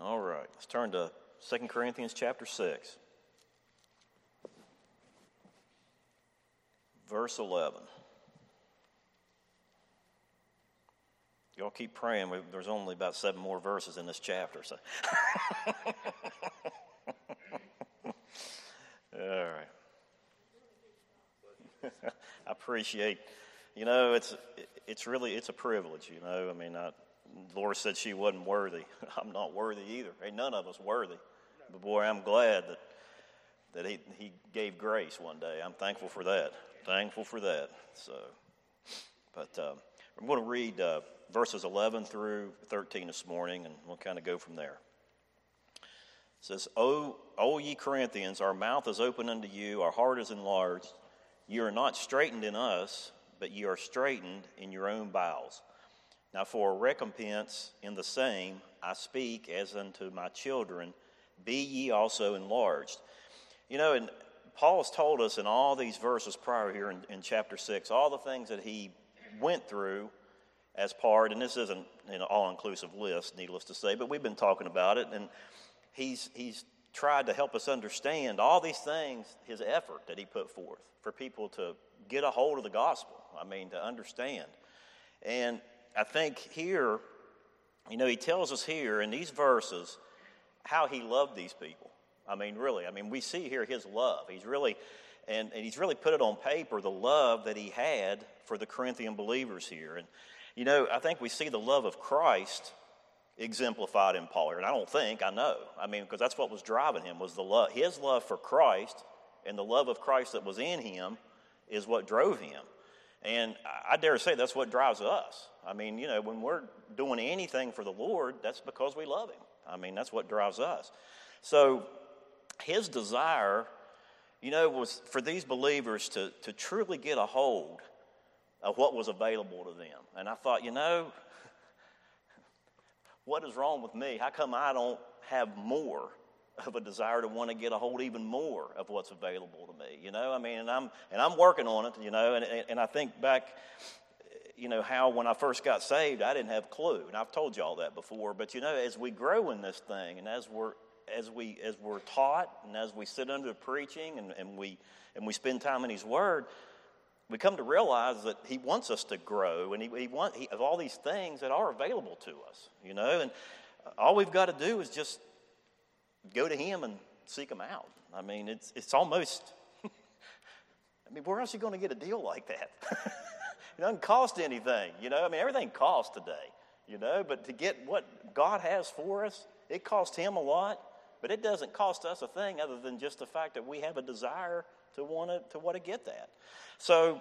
All right, let's turn to 2 Corinthians chapter 6, verse 11. Y'all keep praying. There's only about seven more verses in this chapter. So. All right. I appreciate, you know, it's it's really it's a privilege. You know, I mean, I, Laura said she wasn't worthy. I'm not worthy either. Ain't none of us worthy. But boy, I'm glad that that he he gave grace one day. I'm thankful for that. Thankful for that. So, but um, I'm going to read uh, verses 11 through 13 this morning, and we'll kind of go from there. It says, "O, o ye Corinthians, our mouth is open unto you, our heart is enlarged. You are not straitened in us, but ye are straitened in your own bowels." Now, for a recompense in the same, I speak as unto my children, be ye also enlarged. You know, and Paul has told us in all these verses prior here in, in chapter 6, all the things that he went through as part, and this isn't an all inclusive list, needless to say, but we've been talking about it, and he's, he's tried to help us understand all these things, his effort that he put forth for people to get a hold of the gospel, I mean, to understand. And I think here, you know, he tells us here in these verses how he loved these people. I mean, really, I mean, we see here his love. He's really, and, and he's really put it on paper the love that he had for the Corinthian believers here. And, you know, I think we see the love of Christ exemplified in Paul here. And I don't think, I know. I mean, because that's what was driving him was the love, his love for Christ and the love of Christ that was in him is what drove him. And I dare say that's what drives us. I mean, you know, when we're doing anything for the Lord, that's because we love Him. I mean, that's what drives us. So His desire, you know, was for these believers to, to truly get a hold of what was available to them. And I thought, you know, what is wrong with me? How come I don't have more of a desire to want to get a hold even more of what's available to me. You know, I mean, and I'm and I'm working on it. You know, and and I think back, you know, how when I first got saved, I didn't have a clue, and I've told you all that before. But you know, as we grow in this thing, and as we're as we as we're taught, and as we sit under preaching, and, and we and we spend time in His Word, we come to realize that He wants us to grow, and He, he wants he, of all these things that are available to us. You know, and uh, all we've got to do is just go to him and seek him out. I mean, it's, it's almost, I mean, where else are you going to get a deal like that? it doesn't cost anything, you know? I mean, everything costs today, you know? But to get what God has for us, it costs him a lot, but it doesn't cost us a thing other than just the fact that we have a desire to want to, to want to get that. So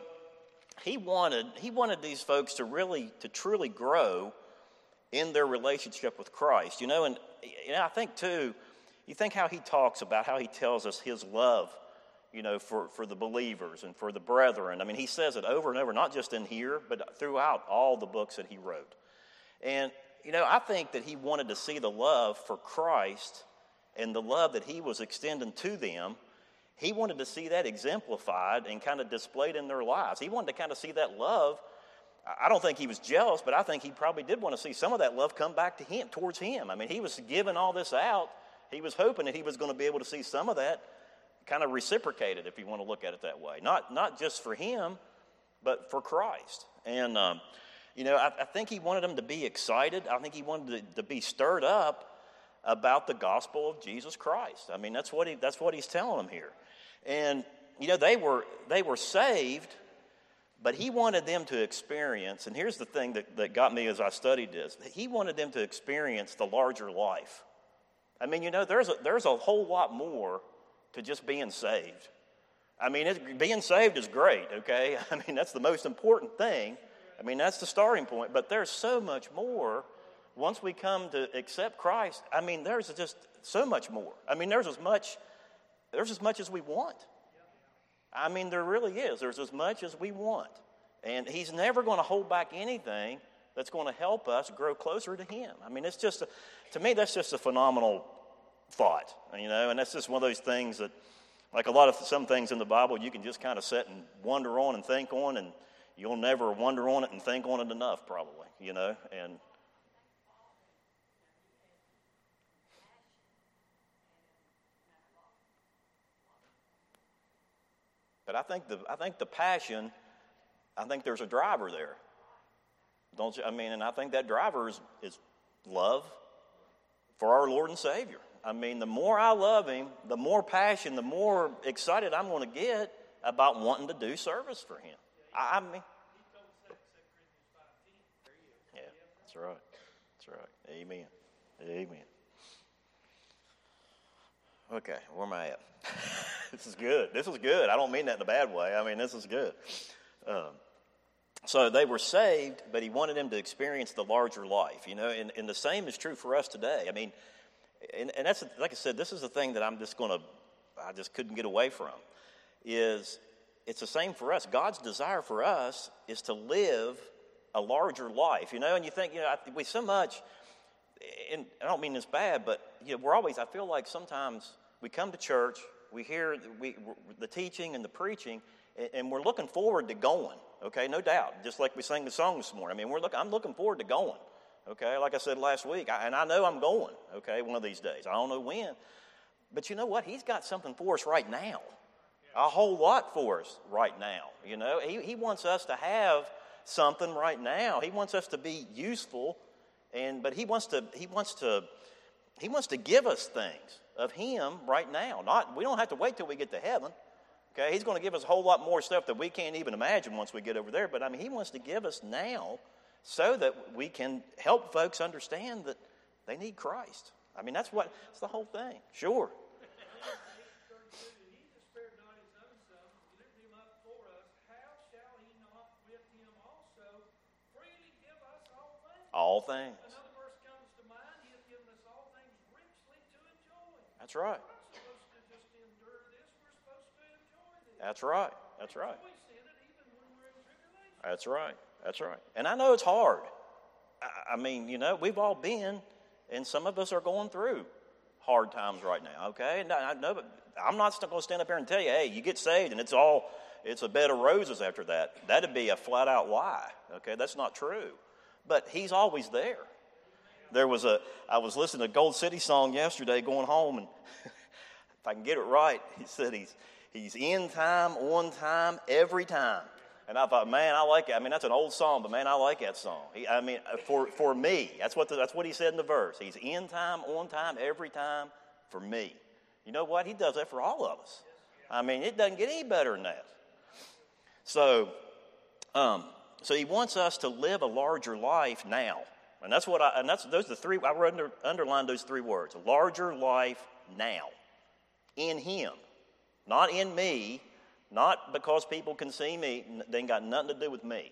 he wanted, he wanted these folks to really, to truly grow in their relationship with Christ, you know? And, know, I think too, you think how he talks about how he tells us his love, you know, for, for the believers and for the brethren. I mean, he says it over and over, not just in here, but throughout all the books that he wrote. And, you know, I think that he wanted to see the love for Christ and the love that he was extending to them. He wanted to see that exemplified and kind of displayed in their lives. He wanted to kind of see that love. I don't think he was jealous, but I think he probably did want to see some of that love come back to him, towards him. I mean, he was giving all this out he was hoping that he was going to be able to see some of that kind of reciprocated, if you want to look at it that way. Not, not just for him, but for Christ. And, um, you know, I, I, think he wanted them to be excited. I think he wanted to, to, be stirred up about the gospel of Jesus Christ. I mean, that's what, he, that's what he's telling them here. And, you know, they were, they were saved, but he wanted them to experience, and here's the thing that, that got me as I studied this he wanted them to experience the larger life I mean, you know, there's a, there's a whole lot more to just being saved. I mean, it, being saved is great, okay? I mean, that's the most important thing. I mean, that's the starting point. But there's so much more once we come to accept Christ. I mean, there's just so much more. I mean, there's as much, there's as much as we want. I mean, there really is. There's as much as we want. And He's never going to hold back anything that's going to help us grow closer to Him. I mean, it's just, a, to me, that's just a phenomenal thought, you know, and that's just one of those things that, like a lot of some things in the Bible, you can just kind of sit and wonder on and think on, and you'll never wonder on it and think on it enough, probably, you know, and. But I think the, I think the passion, I think there's a driver there. Don't you? I mean, and I think that driver is, is love for our Lord and Savior. I mean, the more I love Him, the more passion, the more excited I'm going to get about wanting to do service for Him. I, I mean, yeah, that's right. That's right. Amen. Amen. Okay, where am I at? this is good. This is good. I don't mean that in a bad way. I mean, this is good. Um, so they were saved, but he wanted them to experience the larger life, you know, and, and the same is true for us today. I mean, and, and that's, like I said, this is the thing that I'm just going to, I just couldn't get away from, is it's the same for us. God's desire for us is to live a larger life, you know, and you think, you know, we so much, and I don't mean this bad, but, you know, we're always, I feel like sometimes we come to church, we hear we, the teaching and the preaching, and we're looking forward to going. Okay, no doubt. Just like we sang the song this morning. I mean, we're look, I'm looking forward to going. Okay, like I said last week, I, and I know I'm going. Okay, one of these days. I don't know when, but you know what? He's got something for us right now. A whole lot for us right now. You know, he, he wants us to have something right now. He wants us to be useful, and but he wants to he wants to he wants to give us things of him right now. Not we don't have to wait till we get to heaven. Okay, he's going to give us a whole lot more stuff that we can't even imagine once we get over there. But I mean, he wants to give us now so that we can help folks understand that they need Christ. I mean, that's what it's the whole thing. Sure. All things. Another verse comes to mind. He has given us all things richly to enjoy. That's right. That's right. That's right. That's right. That's right. And I know it's hard. I, mean, you know, we've all been, and some of us are going through hard times right now. Okay, and I know, but I'm not going to stand up here and tell you, hey, you get saved and it's all it's a bed of roses after that. That'd be a flat out lie. Okay, that's not true. But He's always there. There was a I was listening to Gold City song yesterday going home, and if I can get it right, he said he's He's in time, on time, every time. And I thought, man, I like it. I mean, that's an old song, but man, I like that song. He, I mean, for, for me, that's what, the, that's what he said in the verse. He's in time, on time, every time for me. You know what? He does that for all of us. I mean, it doesn't get any better than that. So, um, so he wants us to live a larger life now. And that's what I, and that's, those are the three, I under, underlined those three words. A larger life now. In him. Not in me, not because people can see me. They ain't got nothing to do with me.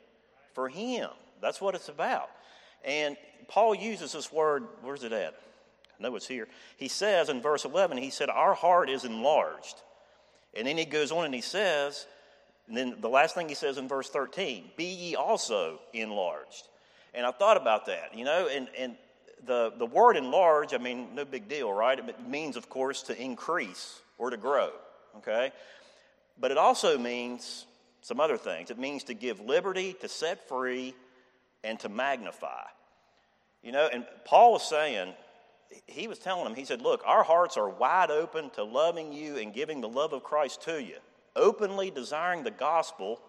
For Him. That's what it's about. And Paul uses this word, where's it at? I know it's here. He says in verse 11, he said, Our heart is enlarged. And then he goes on and he says, and then the last thing he says in verse 13, Be ye also enlarged. And I thought about that, you know, and, and the, the word enlarge, I mean, no big deal, right? It means, of course, to increase or to grow okay? But it also means some other things. It means to give liberty, to set free, and to magnify. You know, and Paul was saying, he was telling them, he said, Look, our hearts are wide open to loving you and giving the love of Christ to you, openly desiring the gospel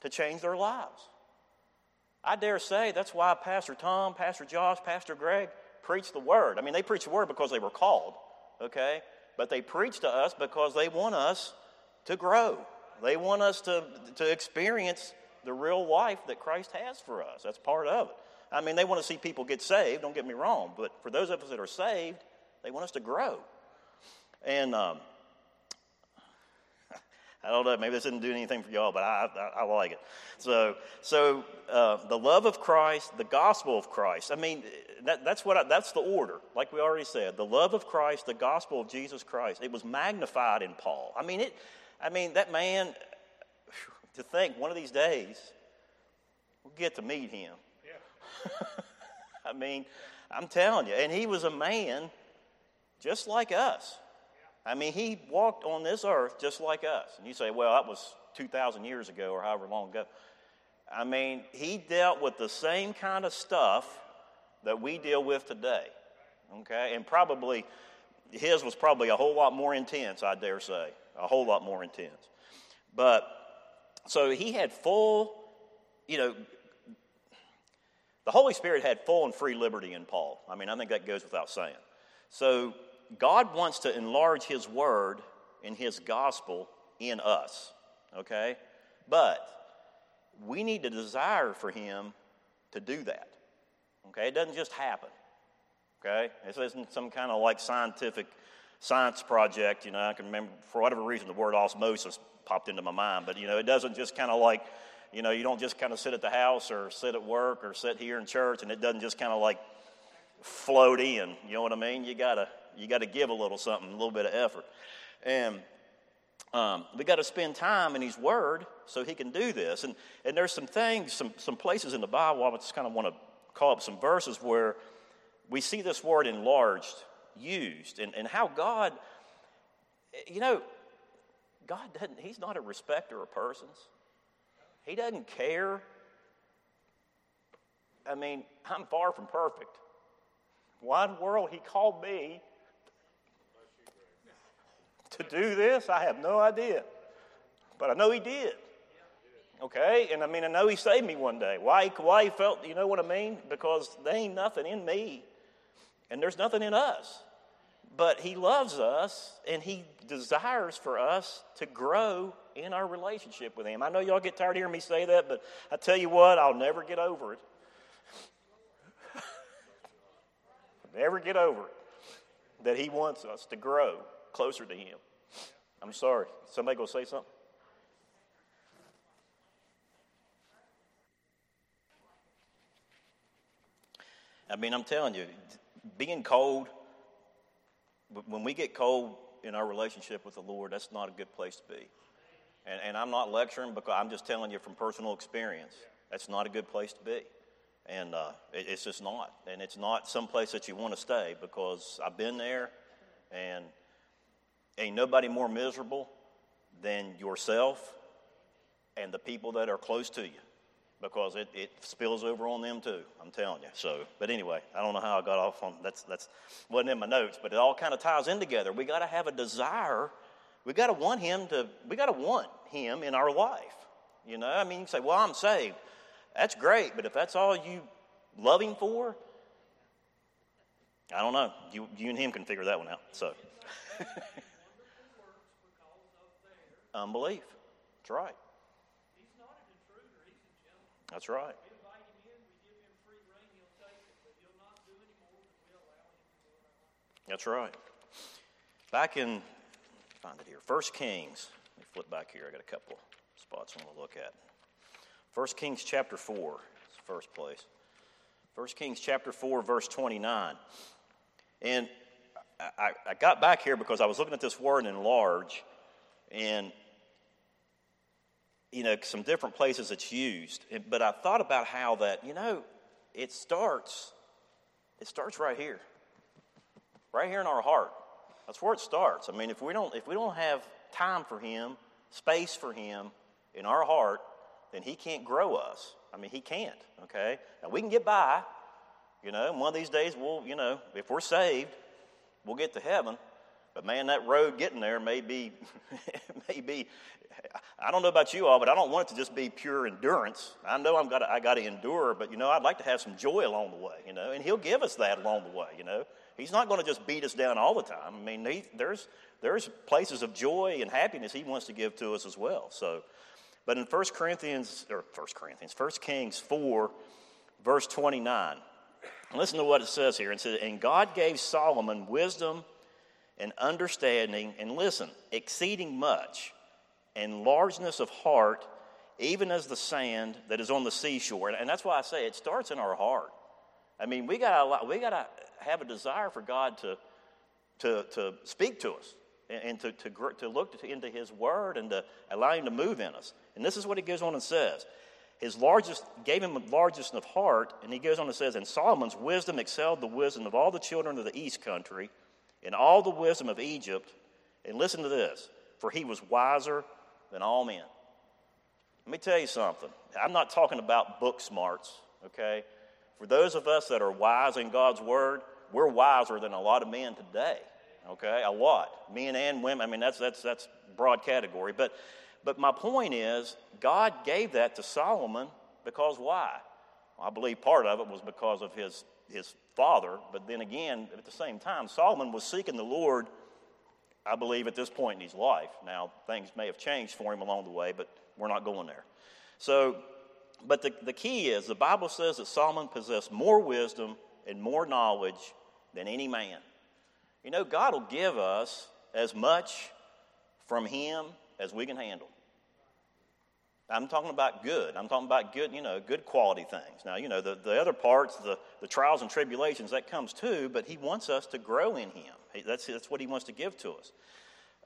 to change their lives. I dare say that's why Pastor Tom, Pastor Josh, Pastor Greg preached the word. I mean, they preached the word because they were called, okay? But they preach to us because they want us to grow. They want us to, to experience the real life that Christ has for us. That's part of it. I mean, they want to see people get saved, don't get me wrong, but for those of us that are saved, they want us to grow. And um, I don't know, maybe this didn't do anything for y'all, but I, I, I like it. So, so uh, the love of Christ, the gospel of Christ. I mean, that, that's what I, that's the order. Like we already said, the love of Christ, the gospel of Jesus Christ. It was magnified in Paul. I mean, it. I mean, that man. To think one of these days we'll get to meet him. Yeah. I mean, I'm telling you, and he was a man just like us. I mean, he walked on this earth just like us. And you say, well, that was 2,000 years ago or however long ago. I mean, he dealt with the same kind of stuff that we deal with today. Okay? And probably, his was probably a whole lot more intense, I dare say. A whole lot more intense. But so he had full, you know, the Holy Spirit had full and free liberty in Paul. I mean, I think that goes without saying. So God wants to enlarge his word and his gospel in us, okay? But we need to desire for him to do that, okay? It doesn't just happen, okay? This isn't some kind of like scientific science project, you know. I can remember, for whatever reason, the word osmosis popped into my mind, but, you know, it doesn't just kind of like, you know, you don't just kind of sit at the house or sit at work or sit here in church and it doesn't just kind of like float in. You know what I mean? You gotta you gotta give a little something, a little bit of effort, and um, we got to spend time in His Word so He can do this. And and there's some things, some some places in the Bible. I just kind of want to call up some verses where we see this word enlarged used, and and how God, you know, God doesn't. He's not a respecter of persons. He doesn't care. I mean, I'm far from perfect. Why in the world he called me to do this? I have no idea. But I know he did. Okay? And I mean, I know he saved me one day. Why, why he felt, you know what I mean? Because there ain't nothing in me, and there's nothing in us. But he loves us, and he desires for us to grow in our relationship with him. I know y'all get tired of hearing me say that, but I tell you what, I'll never get over it. Never get over it that He wants us to grow closer to Him. I'm sorry. Somebody go say something? I mean, I'm telling you, being cold, when we get cold in our relationship with the Lord, that's not a good place to be. And, and I'm not lecturing because I'm just telling you from personal experience. That's not a good place to be. And uh, it, it's just not. And it's not some place that you want to stay because I've been there and ain't nobody more miserable than yourself and the people that are close to you because it, it spills over on them too. I'm telling you. So, but anyway, I don't know how I got off on that's that's wasn't in my notes, but it all kind of ties in together. We got to have a desire. We got to want Him to. We got to want Him in our life. You know, I mean, you say, "Well, I'm saved." That's great, but if that's all you love him for, I don't know. You, you and him can figure that one out. So, unbelief. That's right. He's not an intruder, he's a gentleman. That's right. We invite him in, we give him free rein, he'll take it, but he'll not do any more than we allow him to do in our life. That's right. Back in, find it here, First Kings. Let me flip back here. I got a couple spots I want to look at. First Kings chapter 4 is the first place. First Kings chapter 4, verse 29. And I, I got back here because I was looking at this word enlarge, and you know some different places it's used. But I thought about how that you know it starts. It starts right here, right here in our heart. That's where it starts. I mean, if we don't if we don't have time for Him, space for Him in our heart, then He can't grow us. I mean, He can't. Okay. Now we can get by. You know, one of these days we'll, you know, if we're saved, we'll get to heaven. But man, that road getting there may be, may be. I don't know about you all, but I don't want it to just be pure endurance. I know I'm got I got to endure, but you know, I'd like to have some joy along the way. You know, and He'll give us that along the way. You know, He's not going to just beat us down all the time. I mean, he, there's there's places of joy and happiness He wants to give to us as well. So, but in 1 Corinthians or 1 Corinthians, 1 Kings four, verse twenty nine. Listen to what it says here. It says, And God gave Solomon wisdom and understanding, and listen, exceeding much, and largeness of heart, even as the sand that is on the seashore. And that's why I say it starts in our heart. I mean, we got we got to have a desire for God to, to, to speak to us and, and to, to, to look into His Word and to allow Him to move in us. And this is what He goes on and says his largest gave him largest of heart, and he goes on and says, And Solomon's wisdom excelled the wisdom of all the children of the east country, and all the wisdom of Egypt. And listen to this, for he was wiser than all men. Let me tell you something. I'm not talking about book smarts, okay? For those of us that are wise in God's word, we're wiser than a lot of men today. Okay, a lot, men and women. I mean, that's that's that's broad category. But But my point is, God gave that to Solomon because why? I believe part of it was because of his, his father, but then again, at the same time, Solomon was seeking the Lord, I believe, at this point in his life. Now, things may have changed for him along the way, but we're not going there. So, but the, the key is the Bible says that Solomon possessed more wisdom and more knowledge than any man. You know, God will give us as much from Him as we can handle. I'm talking about good. I'm talking about good, you know, good quality things. Now, you know, the, the other parts, the, the trials and tribulations, that comes too, but he wants us to grow in him. That's, that's what he wants to give to us.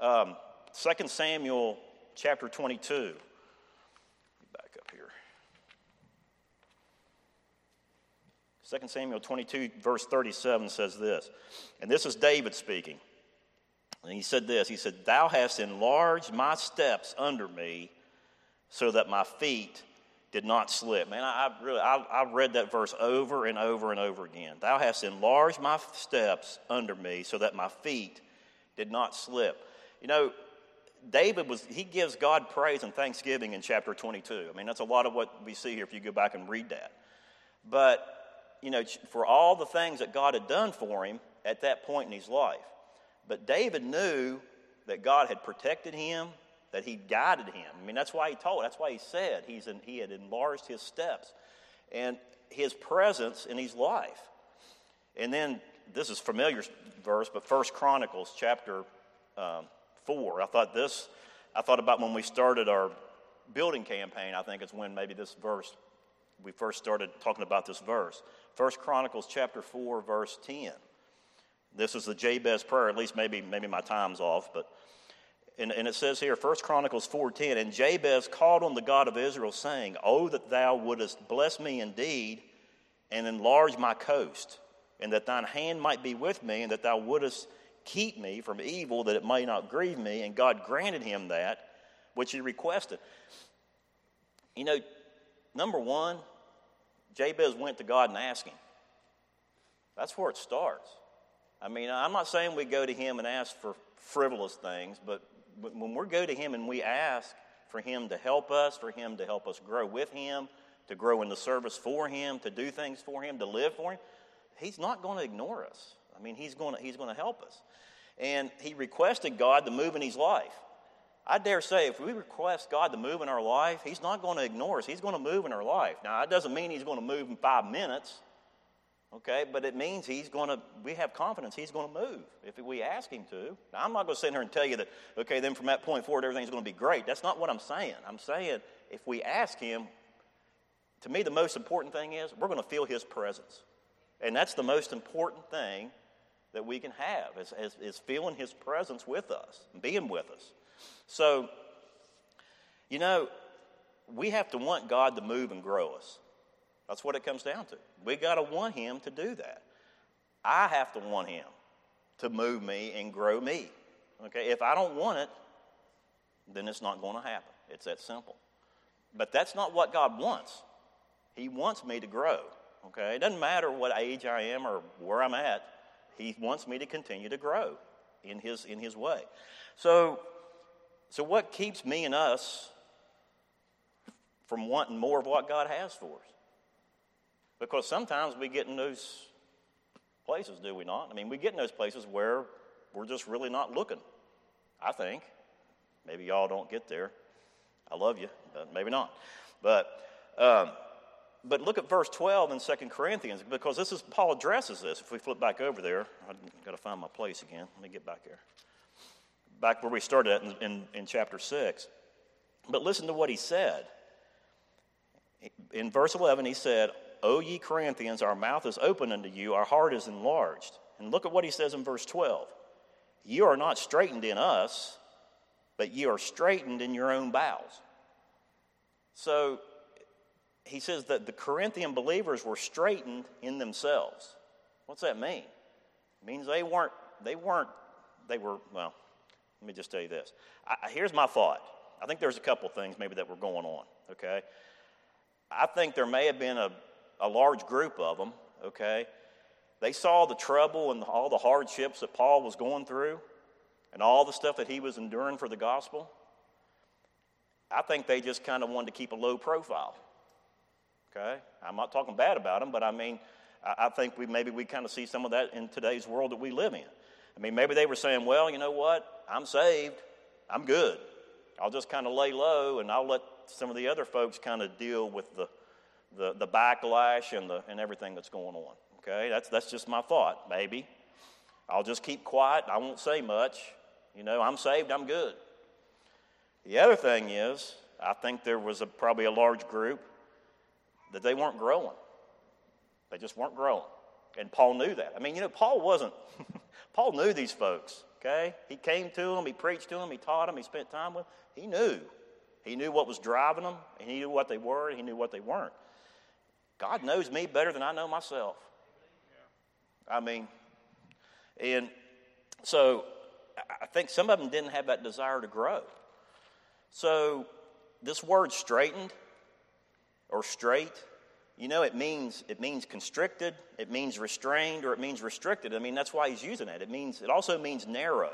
Um, 2 Samuel chapter 22. Back up here. 2 Samuel 22, verse 37 says this, and this is David speaking. And he said this He said, Thou hast enlarged my steps under me so that my feet did not slip. Man, I, I really, I, I read that verse over and over and over again. Thou hast enlarged my steps under me so that my feet did not slip. You know, David was, he gives God praise and thanksgiving in chapter 22. I mean, that's a lot of what we see here if you go back and read that. But, you know, for all the things that God had done for him at that point in his life. But David knew that God had protected him, that he guided him. I mean, that's why he told, that's why he said he's in, he had enlarged his steps and his presence in his life. And then, this is familiar verse, but First Chronicles chapter um, 4. I thought this, I thought about when we started our building campaign, I think it's when maybe this verse, we first started talking about this verse. First Chronicles chapter 4, verse 10. This is the Jabez prayer, at least maybe, maybe my time's off, but and, and it says here, 1 Chronicles 4.10, And Jabez called on the God of Israel, saying, Oh, that thou wouldest bless me indeed, and enlarge my coast, and that thine hand might be with me, and that thou wouldest keep me from evil, that it may not grieve me. And God granted him that which he requested. You know, number one, Jabez went to God and asked him. That's where it starts. I mean, I'm not saying we go to him and ask for frivolous things, but when we go to Him and we ask for Him to help us, for Him to help us grow with Him, to grow in the service for Him, to do things for Him, to live for Him, He's not going to ignore us. I mean, He's going to, he's going to help us. And He requested God to move in His life. I dare say, if we request God to move in our life, He's not going to ignore us. He's going to move in our life. Now, that doesn't mean He's going to move in five minutes. Okay, but it means he's going to, we have confidence he's going to move if we ask him to. Now, I'm not going to sit here and tell you that, okay, then from that point forward, everything's going to be great. That's not what I'm saying. I'm saying if we ask him, to me, the most important thing is we're going to feel his presence. And that's the most important thing that we can have is, is, is feeling his presence with us, being with us. So, you know, we have to want God to move and grow us. That's what it comes down to. We got to want Him to do that. I have to want Him to move me and grow me. Okay, if I don't want it, then it's not going to happen. It's that simple. But that's not what God wants. He wants me to grow. Okay, it doesn't matter what age I am or where I'm at. He wants me to continue to grow in His in His way. So, so what keeps me and us from wanting more of what God has for us? Because sometimes we get in those places, do we not? I mean, we get in those places where we're just really not looking, I think. Maybe y'all don't get there. I love you, but maybe not. But, um, but look at verse 12 in 2 Corinthians, because this is, Paul addresses this. If we flip back over there, I've got to find my place again. Let me get back there. Back where we started at in, in, in chapter 6. But listen to what he said. In verse 11, he said, O ye Corinthians, our mouth is open unto you, our heart is enlarged. And look at what he says in verse 12. You are not straitened in us, but ye are straitened in your own bowels. So he says that the Corinthian believers were straitened in themselves. What's that mean? It means they weren't, they weren't, they were, well, let me just tell you this. I, here's my thought. I think there's a couple things maybe that were going on, okay? I think there may have been a, a large group of them, okay? They saw the trouble and all the hardships that Paul was going through and all the stuff that he was enduring for the gospel. I think they just kind of wanted to keep a low profile. Okay? I'm not talking bad about them, but I mean, I, I think we maybe we kind of see some of that in today's world that we live in. I mean, maybe they were saying, well, you know what? I'm saved. I'm good. I'll just kind of lay low and I'll let some of the other folks kind of deal with the, the, the backlash and, the, and everything that's going on. Okay? That's, that's just my thought, maybe. I'll just keep quiet. I won't say much. You know, I'm saved. I'm good. The other thing is, I think there was a, probably a large group that they weren't growing. They just weren't growing. And Paul knew that. I mean, you know, Paul wasn't, Paul knew these folks, okay? He came to them, he preached to them, he taught them, he spent time with them. He knew. He knew what was driving them, and he knew what they were, and he knew what they weren't. God knows me better than I know myself. I mean, and so I think some of them didn't have that desire to grow. So this word straitened or strait, you know, it means it means constricted, it means restrained, or it means restricted. I mean, that's why he's using it. It means it also means narrow.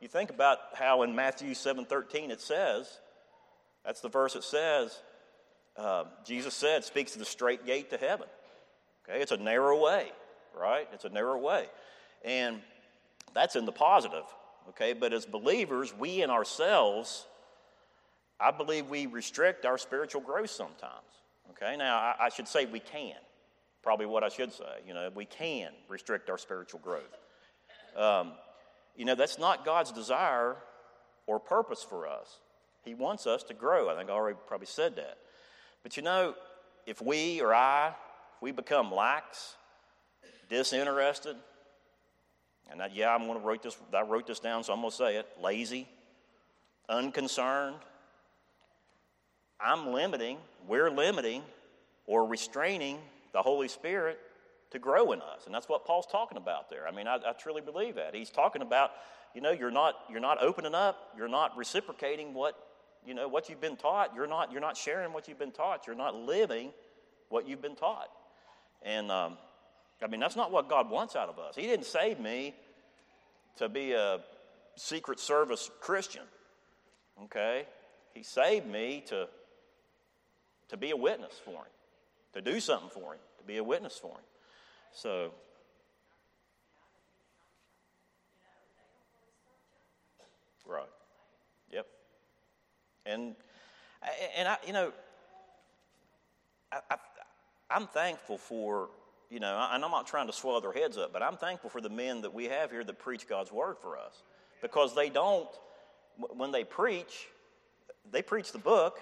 You think about how in Matthew seven thirteen it says, that's the verse it says. Uh, Jesus said, speaks to the strait gate to heaven. Okay, it's a narrow way, right? It's a narrow way, and that's in the positive. Okay, but as believers, we in ourselves I believe we restrict our spiritual growth sometimes. Okay, now I, I, should say we can. Probably what I should say. You know, we can restrict our spiritual growth. Um, you know, that's not God's desire or purpose for us. He wants us to grow. I think I already probably said that. But you know, if we or I, if we become lax, disinterested, and that, yeah, I'm going to write this. I wrote this down, so I'm going to say it. Lazy, unconcerned, I'm limiting, we're limiting or restraining the Holy Spirit to grow in us. And that's what Paul's talking about there. I mean, I, I, truly believe that. He's talking about, you know, you're not, you're not opening up, you're not reciprocating what, you know, what you've been taught. You're not, you're not sharing what you've been taught. You're not living what you've been taught. And, um, I mean, that's not what God wants out of us. He didn't save me to be a Secret Service Christian, okay? He saved me to to be a witness for him, to do something for him, to be a witness for him. So, right. Yep. And, and I, you know, I, I, I'm thankful for, you know, and I'm not trying to swallow their heads up, but I'm thankful for the men that we have here that preach God's word for us. Because they don't, when they preach, they preach the book,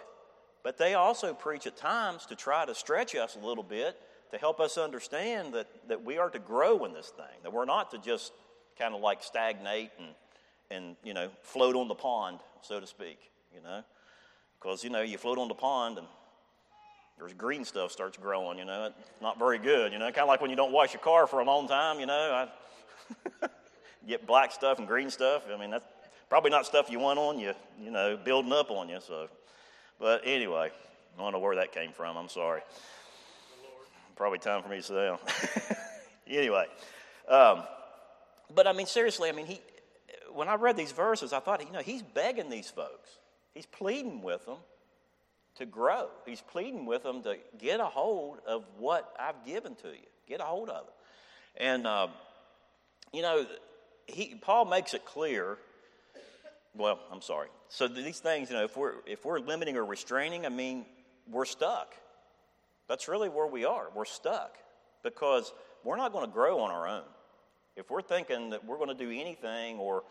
but they also preach at times to try to stretch us a little bit to help us understand that, that we are to grow in this thing, that we're not to just kind of like stagnate and, and, you know, float on the pond, so to speak, you know. Because, you know, you float on the pond and there's green stuff starts growing, you know. Not very good, you know. Kind of like when you don't wash your car for a long time, you know. I get black stuff and green stuff. I mean, that's probably not stuff you want on you, you know, building up on you, so. But anyway, I don't know where that came from. I'm sorry. Probably time for me to sit down. anyway, um, but I mean, seriously, I mean, he. When I read these verses, I thought, you know, he's begging these folks. He's pleading with them to grow. He's pleading with them to get a hold of what I've given to you. Get a hold of it. And, uh, you know, he, Paul makes it clear well, I'm sorry. So these things, you know, if we're if we're limiting or restraining, I mean, we're stuck. That's really where we are. We're stuck because we're not going to grow on our own. If we're thinking that we're going to do anything or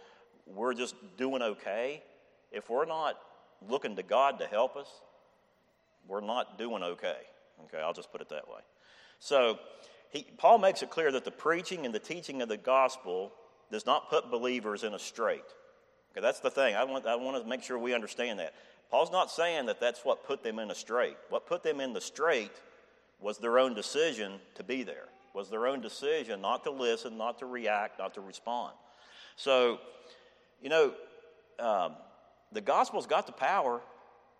we're just doing okay, if we're not looking to God to help us, we're not doing okay. Okay, I'll just put it that way. So, he, Paul makes it clear that the preaching and the teaching of the gospel does not put believers in a strait. Okay, that's the thing. I want, I want to make sure we understand that. Paul's not saying that that's what put them in a strait. What put them in the strait was their own decision to be there, was their own decision not to listen, not to react, not to respond. So, you know, um, the gospel's got the power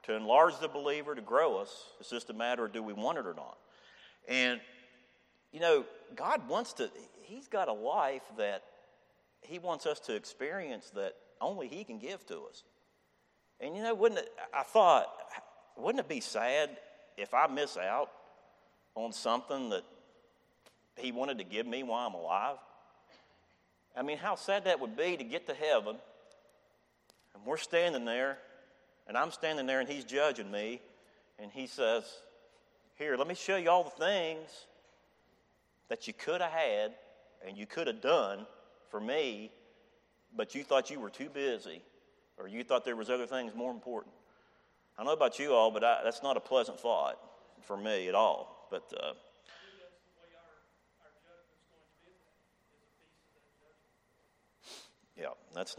to enlarge the believer, to grow us. It's just a matter of do we want it or not. And, you know, God wants to, He's got a life that He wants us to experience that only He can give to us. And you know, wouldn't it, I thought, wouldn't it be sad if I miss out on something that He wanted to give me while I'm alive? I mean, how sad that would be to get to heaven and we're standing there, and I'm standing there, and He's judging me, and He says, Here, let me show you all the things that you could have had and you could have done for me, but you thought you were too busy or you thought there was other things more important. I don't know about you all, but I, that's not a pleasant thought for me at all. But uh, yeah, that's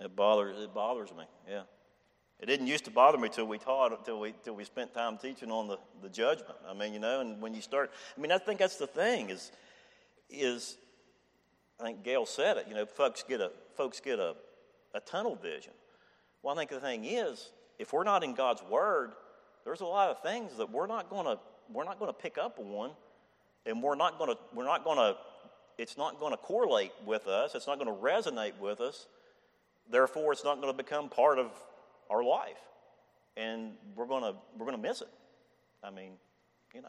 it bothers it bothers me. Yeah, it didn't used to bother me till we taught until we till we spent time teaching on the, the judgment. I mean, you know, and when you start, I mean, I think that's the thing is is I think Gail said it. You know, folks get a folks get a, a tunnel vision. Well, I think the thing is, if we're not in God's Word, there's a lot of things that we're not going to we're not going to pick up on, and we're not going to we're not going to it's not going to correlate with us. It's not going to resonate with us. Therefore, it's not going to become part of our life, and we're going to we're going to miss it. I mean, you know.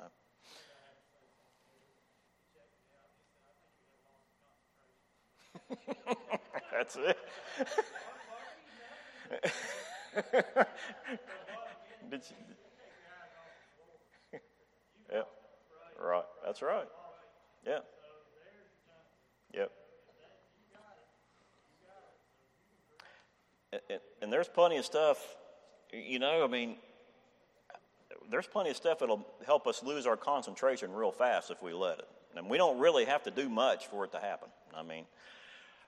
That's it. Did you, yeah. Right. That's right. Yeah. Yep. And, there's plenty of stuff, you know, I mean, there's plenty of stuff that'll help us lose our concentration real fast if we let it. And we don't really have to do much for it to happen. I mean,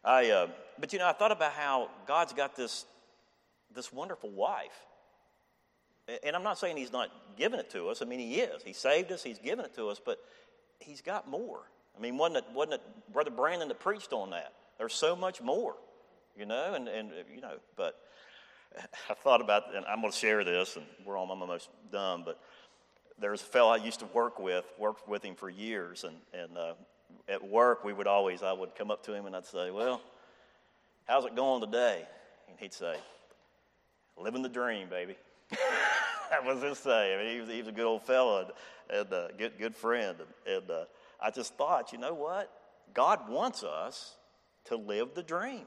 I, uh, but you know, I thought about how God's got this, this wonderful wife. And I'm not saying He's not giving it to us. I mean, He is. He saved us, He's given it to us, but He's got more. I mean, wasn't it, wasn't it Brother Brandon that preached on that? There's so much more, you know, and, and you know, but I thought about, and I'm going to share this, and we're all, almost done, but there's a fellow I used to work with, worked with him for years, and, and uh, at work, we would always, I would come up to him and I'd say, Well, how's it going today? And he'd say, Living the dream, baby. that was his say. I mean, he was, he was a good old fellow and, and uh, good, good friend. And, and uh, I just thought, you know what? God wants us to live the dream.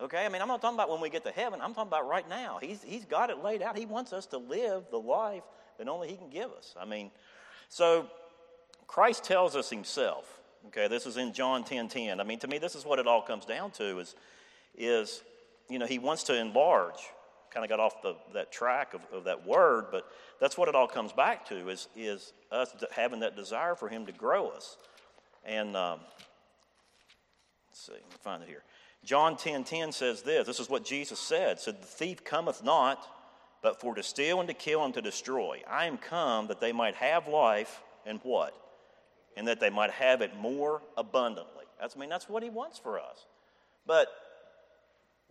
Okay? I mean, I'm not talking about when we get to heaven. I'm talking about right now. He's, he's got it laid out. He wants us to live the life that only He can give us. I mean, so Christ tells us Himself Okay, this is in John 10 10. I mean, to me, this is what it all comes down to is, is you know, he wants to enlarge. Kind of got off the, that track of, of that word, but that's what it all comes back to is, is us having that desire for him to grow us. And um, let's see, let me find it here. John 10 10 says this this is what Jesus said. said, The thief cometh not, but for to steal and to kill and to destroy. I am come that they might have life and what? and that they might have it more abundantly. That's, I mean, that's what he wants for us. But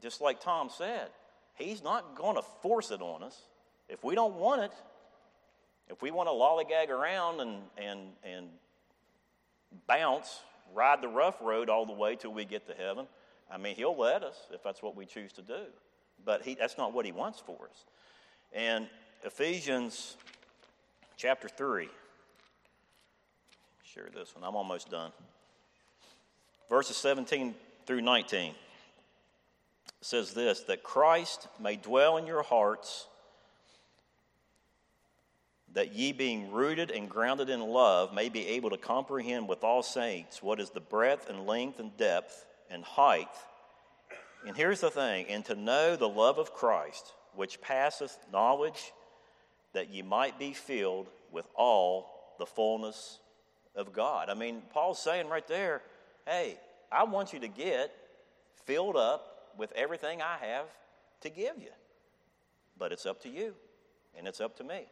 just like Tom said, he's not going to force it on us. If we don't want it, if we want to lollygag around and, and, and bounce, ride the rough road all the way till we get to heaven, I mean, he'll let us if that's what we choose to do. But he, that's not what he wants for us. And Ephesians chapter 3 share this one. I'm almost done. Verses 17 through 19 says this that Christ may dwell in your hearts, that ye being rooted and grounded in love may be able to comprehend with all saints what is the breadth and length and depth and height. And here's the thing and to know the love of Christ, which passeth knowledge, that ye might be filled with all the fullness of God. I mean, Paul's saying right there, hey, I want you to get filled up with everything I have to give you. But it's up to you, and it's up to me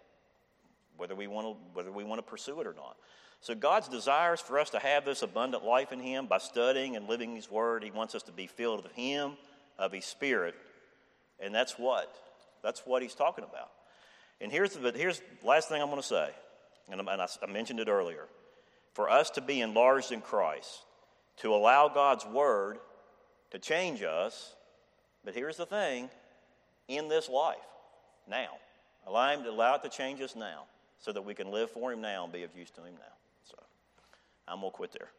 whether we want to, whether we want to pursue it or not. So God's desires for us to have this abundant life in Him by studying and living His Word. He wants us to be filled with Him, of His Spirit, and that's what that's what He's talking about. And here's the here's last thing I'm going to say, and I, I mentioned it earlier for us to be enlarged in Christ, to allow God's Word to change us. But here's the thing in this life, now. Allow Him to allow it to change us now so that we can live for Him now and be of use to Him now. Going to quit there.